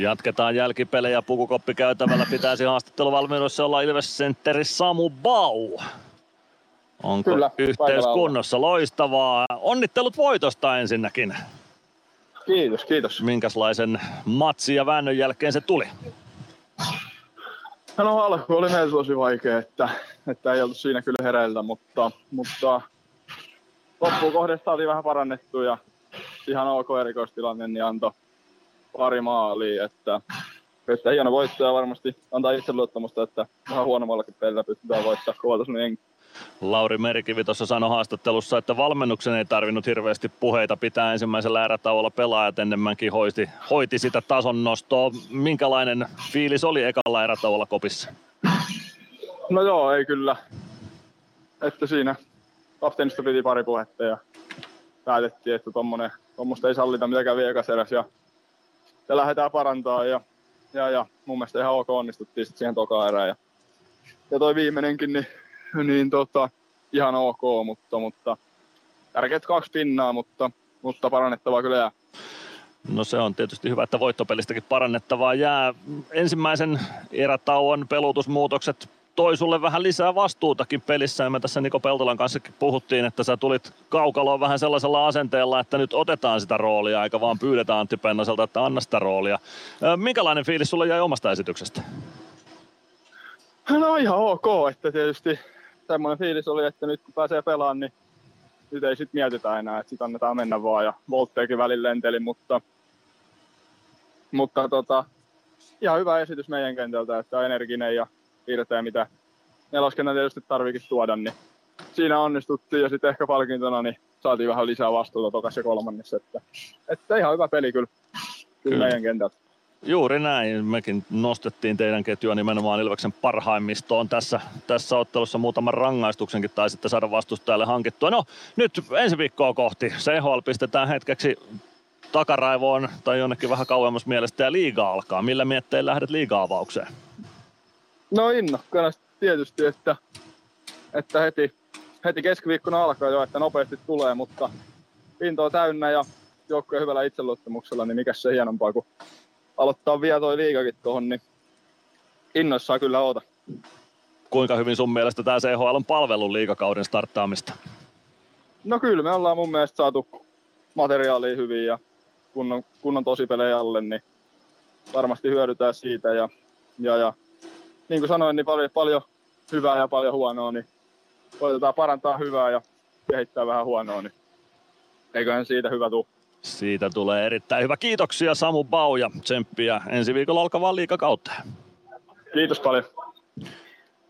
Jatketaan jälkipelejä pukukoppikäytävällä. Pitäisi haastatteluvalmiudessa olla Ilves Centeri Samu Bau. Onko Kyllä, yhteys kunnossa? Loistavaa. Onnittelut voitosta ensinnäkin. Kiitos, kiitos. Minkälaisen matsin ja väännön jälkeen se tuli? No alku oli meillä tosi vaikea, että, että ei oltu siinä kyllä hereillä, mutta, mutta loppuun kohdassa saatiin vähän parannettu ja ihan ok erikoistilanne, niin antoi pari maalia, että, että hieno voitto ja varmasti antaa itseluottamusta, että vähän huonommallakin pelillä pystytään voittamaan kovatasoinen jengi. Lauri Merikivi tuossa sanoi haastattelussa, että valmennuksen ei tarvinnut hirveästi puheita pitää ensimmäisellä erätauolla pelaajat enemmänkin hoiti, hoiti sitä tason nostoa. Minkälainen fiilis oli ekalla erätauolla kopissa? No joo, ei kyllä. Että siinä kapteenista piti pari puhetta ja päätettiin, että tommosta ei sallita mitä kävi ekaseräs ja, ja lähdetään parantaa ja, ja, ja mun mielestä ihan ok onnistuttiin sitten siihen toka erään. Ja, ja toi viimeinenkin, niin, niin tota, ihan ok, mutta, mutta tärkeät kaksi pinnaa, mutta, mutta parannettavaa kyllä jää. No se on tietysti hyvä, että voittopelistäkin parannettavaa jää. Ensimmäisen erätauon pelutusmuutokset toi sulle vähän lisää vastuutakin pelissä. Ja me tässä Niko Peltolan kanssakin puhuttiin, että sä tulit kaukaloon vähän sellaisella asenteella, että nyt otetaan sitä roolia, eikä vaan pyydetä Antti Pennaselta, että anna sitä roolia. Minkälainen fiilis sulle jäi omasta esityksestä? No ihan ok, että tietysti semmoinen fiilis oli, että nyt kun pääsee pelaamaan, niin nyt ei sit mietitä enää, että sit annetaan mennä vaan ja Voltteekin välillä lenteli, mutta, mutta tota, ihan hyvä esitys meidän kentältä, että energinen ja irteä, mitä neloskentän tietysti tarviikin tuoda, niin siinä onnistuttiin ja sitten ehkä palkintona niin saatiin vähän lisää vastuuta tokas ja kolmannessa, että, että ihan hyvä peli kyllä, kyllä, kyllä. meidän kentältä. Juuri näin. Mekin nostettiin teidän ketjua nimenomaan Ilveksen parhaimmistoon tässä, tässä ottelussa. Muutaman rangaistuksenkin taisitte saada vastustajalle hankittua. No nyt ensi viikkoa kohti. CHL pistetään hetkeksi takaraivoon tai jonnekin vähän kauemmas mielestä ja liiga alkaa. Millä miettein lähdet liiga-avaukseen? No innokkaana tietysti, että, että heti, heti keskiviikkona alkaa jo, että nopeasti tulee, mutta on täynnä ja joukkojen hyvällä itseluottamuksella, niin mikä se hienompaa kuin aloittaa vielä toi liikakin tuohon, niin innoissaan kyllä oota. Kuinka hyvin sun mielestä tämä CHL on palvelun liikakauden starttaamista? No kyllä, me ollaan mun mielestä saatu materiaalia hyvin ja kunnon, kunnon tosipelejä alle, niin varmasti hyödytään siitä. Ja, ja, ja niin kuin sanoin, niin paljon, paljon hyvää ja paljon huonoa, niin koitetaan parantaa hyvää ja kehittää vähän huonoa, niin eiköhän siitä hyvä tule. Siitä tulee erittäin hyvä. Kiitoksia Samu Bau ja tsemppiä ensi viikolla alkavaan liikakauteen. Kiitos paljon.